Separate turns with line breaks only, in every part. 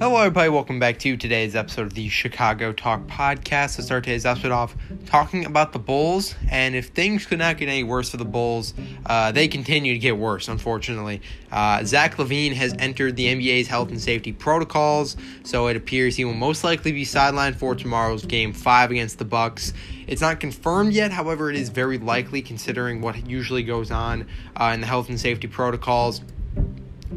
Hello, everybody. Welcome back to today's episode of the Chicago Talk Podcast. To start today's episode off talking about the Bulls, and if things could not get any worse for the Bulls, uh, they continue to get worse, unfortunately. Uh, Zach LaVine has entered the NBA's health and safety protocols, so it appears he will most likely be sidelined for tomorrow's Game 5 against the Bucks. It's not confirmed yet, however, it is very likely considering what usually goes on uh, in the health and safety protocols.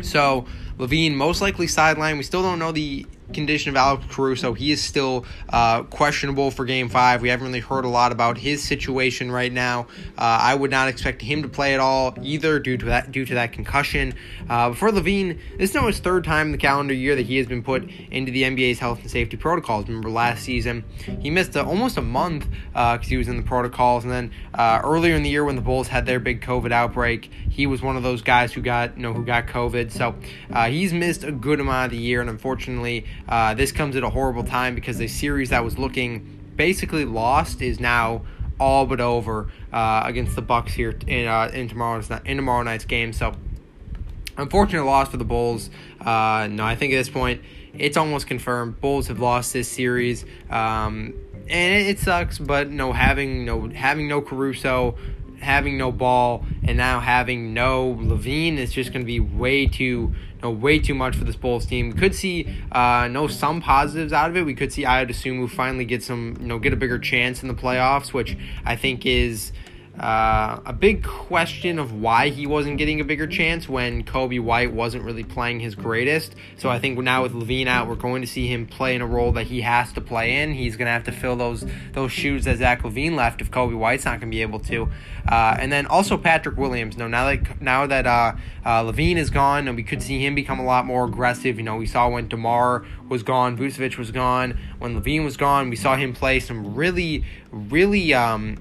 So LaVine most likely sidelined. We still don't know the condition of Alex Caruso. He is still uh, questionable for Game Five. We haven't really heard a lot about his situation right now. Uh, I would not expect him to play at all either due to that due to that concussion. Uh, for LaVine, this is now his third time in the calendar year that he has been put into the NBA's health and safety protocols. Remember last season he missed a, almost a month because uh, he was in the protocols, and then uh, earlier in the year when the Bulls had their big COVID outbreak, he was one of those guys who got you know who got COVID. So uh, he's missed a good amount of the year, and unfortunately. Uh, this comes at a horrible time because the series that was looking basically lost is now all but over uh, against the Bucks here in uh, in tomorrow's in tomorrow night's game. So, unfortunate loss for the Bulls. Uh, no, I think at this point it's almost confirmed. Bulls have lost this series, um, and it, sucks. But no, having no having no Caruso, having no ball, and now having no LaVine is just going to be way too know, way too much for this Bulls team. Could see uh, know some positives out of it. We could see Ayo Dosunmu finally get some you know get a bigger chance in the playoffs, which I think is uh, a big question of why he wasn't getting a bigger chance when Coby White wasn't really playing his greatest. So I think now with LaVine out, we're going to see him play in a role that he has to play in. He's going to have to fill those those shoes that Zach LaVine left if Coby White's not going to be able to. Uh, and then also Patrick Williams. Know, now that now that uh, uh, LaVine is gone, and we could see him become a lot more aggressive. You know, we saw when DeMar was gone, Vucevic was gone, when LaVine was gone, we saw him play some really, really. Um,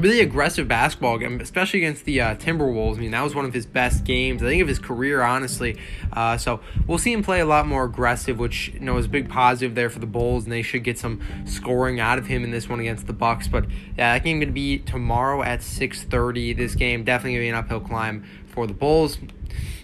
really aggressive basketball game, especially against the uh, Timberwolves. I mean, that was one of his best games, I think, of his career, honestly. Uh, so we'll see him play a lot more aggressive, which you know is a big positive there for the Bulls, and they should get some scoring out of him in this one against the Bucks. But yeah, that game going to be tomorrow at 6:30. This game definitely going to be an uphill climb for the Bulls.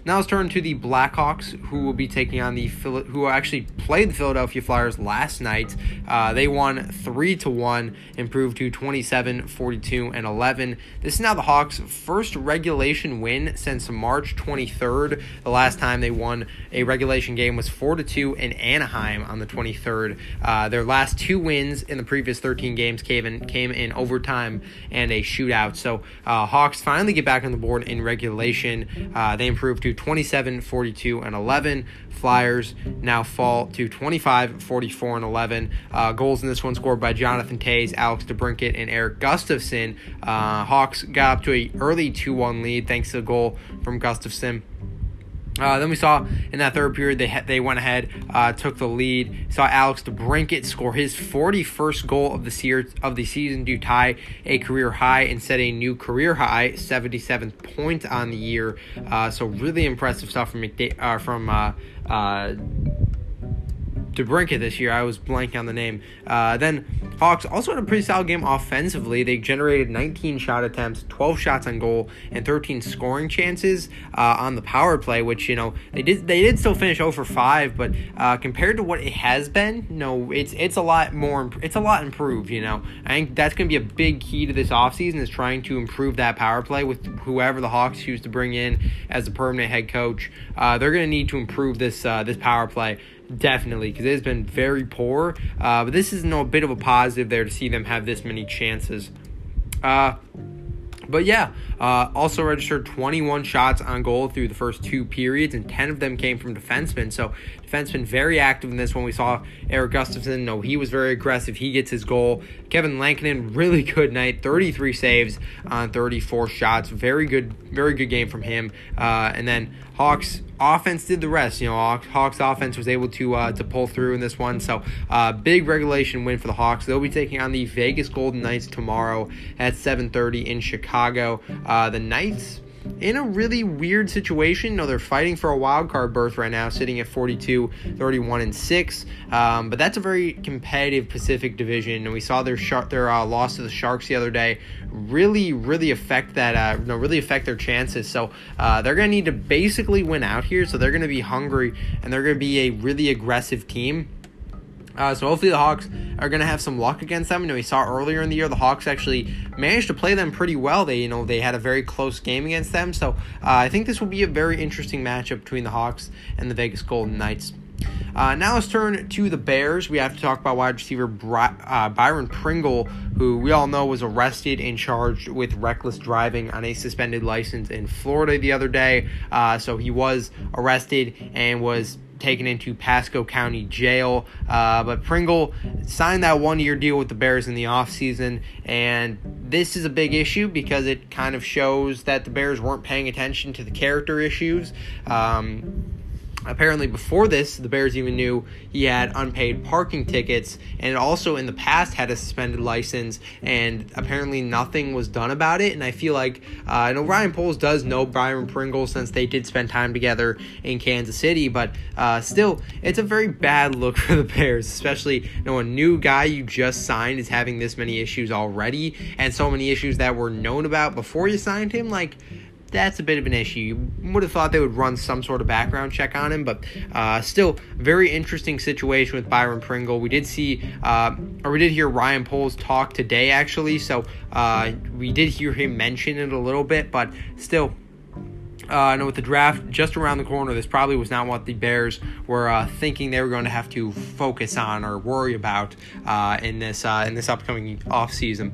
Now let's turn to the Blackhawks, who will be taking on the who actually played the Philadelphia Flyers last night. Uh, they won three to one, improved to 27, 42, and 11. This is now the Hawks' first regulation win since March 23rd. The last time they won a regulation game was four to two in Anaheim on the 23rd. Uh, their last two wins in the previous 13 games came in came in overtime and a shootout. So uh, Hawks finally get back on the board in regulation. Uh, they improved to 27, 42, and 11. Flyers now fall to 25, 44, and 11. Uh, goals in this one scored by Jonathan Toews, Alex DeBrincat, and Erik Gustafsson. Uh, Hawks got up to a early 2-1 lead thanks to a goal from Gustafsson. Uh, then we saw in that third period they they went ahead, uh, took the lead. Saw Alex DeBrincat score his 41st goal of the series of the season to tie a career high and set a new career high, 77th point on the year. Uh, so really impressive stuff from McDa- uh, from DeBrincat this year. I was blanking on the name. Uh, then Hawks also had a pretty solid game offensively. They generated 19 shot attempts, 12 shots on goal, and 13 scoring chances uh, on the power play. Which you know they did they did still finish over 5, but uh, compared to what it has been, you no, know, it's it's a lot more. It's a lot improved. You know, I think that's going to be a big key to this offseason is trying to improve that power play with whoever the Hawks choose to bring in as the permanent head coach. Uh, they're going to need to improve this uh, this power play definitely because it has been very poor. Uh, but this is no bit of a positive there to see them have this many chances. Uh, but yeah, uh, also registered 21 shots on goal through the first two periods, and 10 of them came from defensemen. So defensemen very active in this one. We saw Erik Gustafsson. No, he was very aggressive. He gets his goal. Kevin Lankinen, really good night. 33 saves on 34 shots. Very good, very good game from him. Uh, and then Hawks offense did the rest. You know, Hawks offense was able to uh, to pull through in this one. So uh, big regulation win for the Hawks. They'll be taking on the Vegas Golden Knights tomorrow at 7:30 in Chicago. Uh, the Knights in a really weird situation. You know, they're fighting for a wild card berth right now, sitting at 42, 31, and 6. Um, but that's a very competitive Pacific division. And we saw their shark, their uh, loss to the Sharks the other day really, really affect that, uh, you know, really affect their chances. So uh, they're going to need to basically win out here. So they're going to be hungry and they're going to be a really aggressive team. Uh, so hopefully the Hawks are going to have some luck against them. You know, we saw earlier in the year the Hawks actually managed to play them pretty well. They, you know, they had a very close game against them. So uh, I think this will be a very interesting matchup between the Hawks and the Vegas Golden Knights. Uh, now let's turn to the Bears. We have to talk about wide receiver uh, Byron Pringle, who we all know was arrested and charged with reckless driving on a suspended license in Florida the other day. Uh, so he was arrested and was taken into Pasco County Jail. Uh, but Pringle signed that one year deal with the Bears in the offseason. And this is a big issue because it kind of shows that the Bears weren't paying attention to the character issues. Um, Apparently, before this, the Bears even knew he had unpaid parking tickets and also in the past had a suspended license, and apparently nothing was done about it. And I feel like, uh, I know Ryan Poles does know Byron Pringle since they did spend time together in Kansas City, but uh, still, it's a very bad look for the Bears, especially you know, a new guy you just signed is having this many issues already and so many issues that were known about before you signed him. Like, that's a bit of an issue. You would have thought they would run some sort of background check on him, but uh, still, very interesting situation with Byron Pringle. We did see, uh, or we did hear Ryan Poles talk today, actually, so uh, we did hear him mention it a little bit, but still, uh, I know with the draft just around the corner, this probably was not what the Bears were uh, thinking they were going to have to focus on or worry about uh, in this uh, in this upcoming offseason.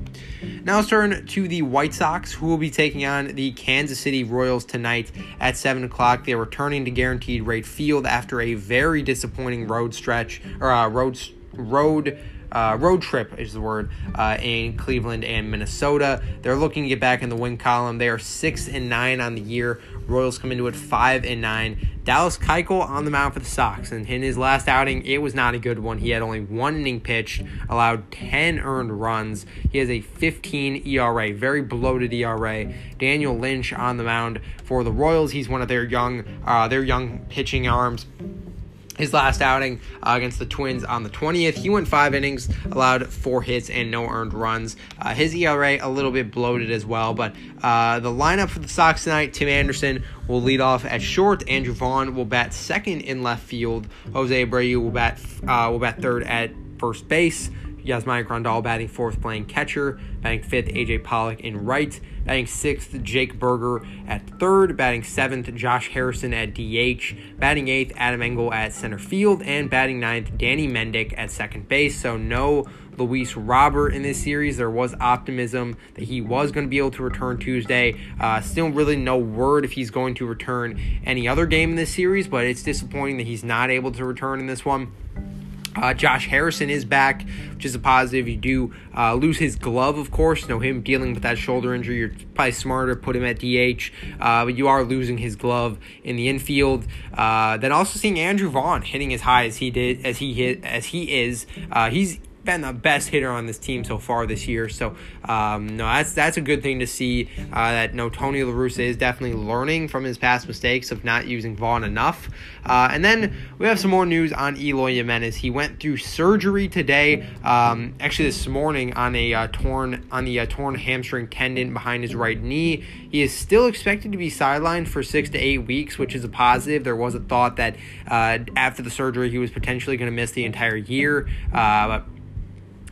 Now let's turn to the White Sox, who will be taking on the Kansas City Royals tonight at seven o'clock. They're returning to Guaranteed Rate Field after a very disappointing road stretch or uh, road road uh, road trip is the word uh, in Cleveland and Minnesota. They're looking to get back in the win column. They are six and nine on the year. Royals come into it five and nine. Dallas Keuchel on the mound for the Sox, and in his last outing, it was not a good one. He had only one inning pitched, allowed 10 earned runs. He has a 15 ERA, very bloated ERA. Daniel Lynch on the mound for the Royals. He's one of their young, uh, their young pitching arms his last outing uh, against the Twins on the 20th. He went five innings, allowed four hits and no earned runs. Uh, his ERA a little bit bloated as well, but uh, the lineup for the Sox tonight: Tim Anderson will lead off at short. Andrew Vaughn will bat second in left field. Jose Abreu will bat uh, will bat third at first base. Yasmani Grandal batting fourth, playing catcher. Batting fifth, AJ Pollock in right. Batting sixth, Jake Burger at third. Batting seventh, Josh Harrison at DH. Batting eighth, Adam Engel at center field. And batting ninth, Danny Mendick at second base. So no Luis Robert in this series. There was optimism that he was going to be able to return Tuesday. Uh, still, really no word if he's going to return any other game in this series, but it's disappointing that he's not able to return in this one. Uh, Josh Harrison is back, which is a positive. You do uh, lose his glove, of course. Know him dealing with that shoulder injury. You're probably smarter put him at DH, uh, but you are losing his glove in the infield. Uh, then also seeing Andrew Vaughn hitting as high as he did, as he hit, as he is. Uh, he's been the best hitter on this team so far this year. So um, no, that's that's a good thing to see. Uh, that no Tony La Russa is definitely learning from his past mistakes of not using Vaughn enough. Uh, and then we have some more news on Eloy Jimenez. He went through surgery today, um, actually this morning on a uh, torn on the uh, torn hamstring tendon behind his right knee. He is still expected to be sidelined for six to eight weeks, which is a positive. There was a thought that uh, after the surgery he was potentially going to miss the entire year, uh, but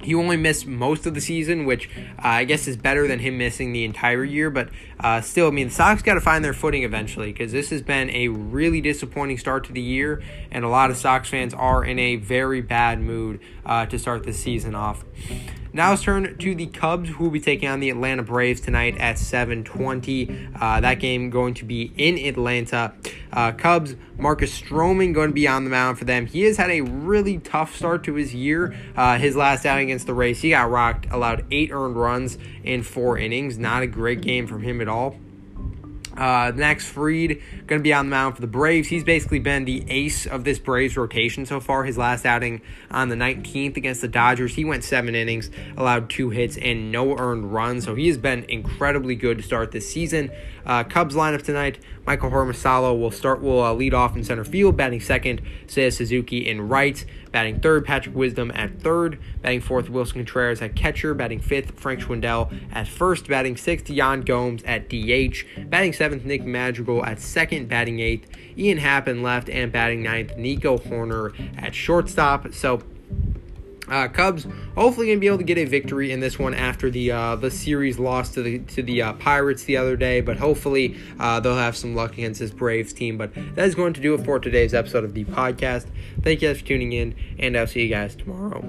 he only missed most of the season, which uh, I guess is better than him missing the entire year. But uh, still, I mean, the Sox got to find their footing eventually because this has been a really disappointing start to the year, and a lot of Sox fans are in a very bad mood uh, to start the season off. Now let's turn to the Cubs, who will be taking on the Atlanta Braves tonight at 7:20. Uh, that game going to be in Atlanta. Uh, Cubs, Marcus Stroman going to be on the mound for them. He has had a really tough start to his year. Uh, his last outing against the Rays, he got rocked, allowed eight earned runs in four innings. Not a great game from him at all. Uh, Max Fried going to be on the mound for the Braves. He's basically been the ace of this Braves rotation so far. His last outing on the 19th against the Dodgers, he went seven innings, allowed two hits, and no earned runs. So he has been incredibly good to start this season. Uh, Cubs lineup tonight: Michael Hermosillo will start. Will uh, lead off in center field, batting second. Seiya Suzuki in right, batting third. Patrick Wisdom at third, batting fourth. Willson Contreras at catcher, batting fifth. Frank Schwindel at first, batting sixth. Yan Gomes at DH, batting seventh. Nick Madrigal at second, batting eighth. Ian Happen left and batting ninth. Nico Hoerner at shortstop. So uh, Cubs hopefully gonna be able to get a victory in this one after the uh, the series loss to the to the uh, Pirates the other day, but hopefully uh, they'll have some luck against this Braves team. But that is going to do it for today's episode of the podcast. Thank you guys for tuning in, and I'll see you guys tomorrow.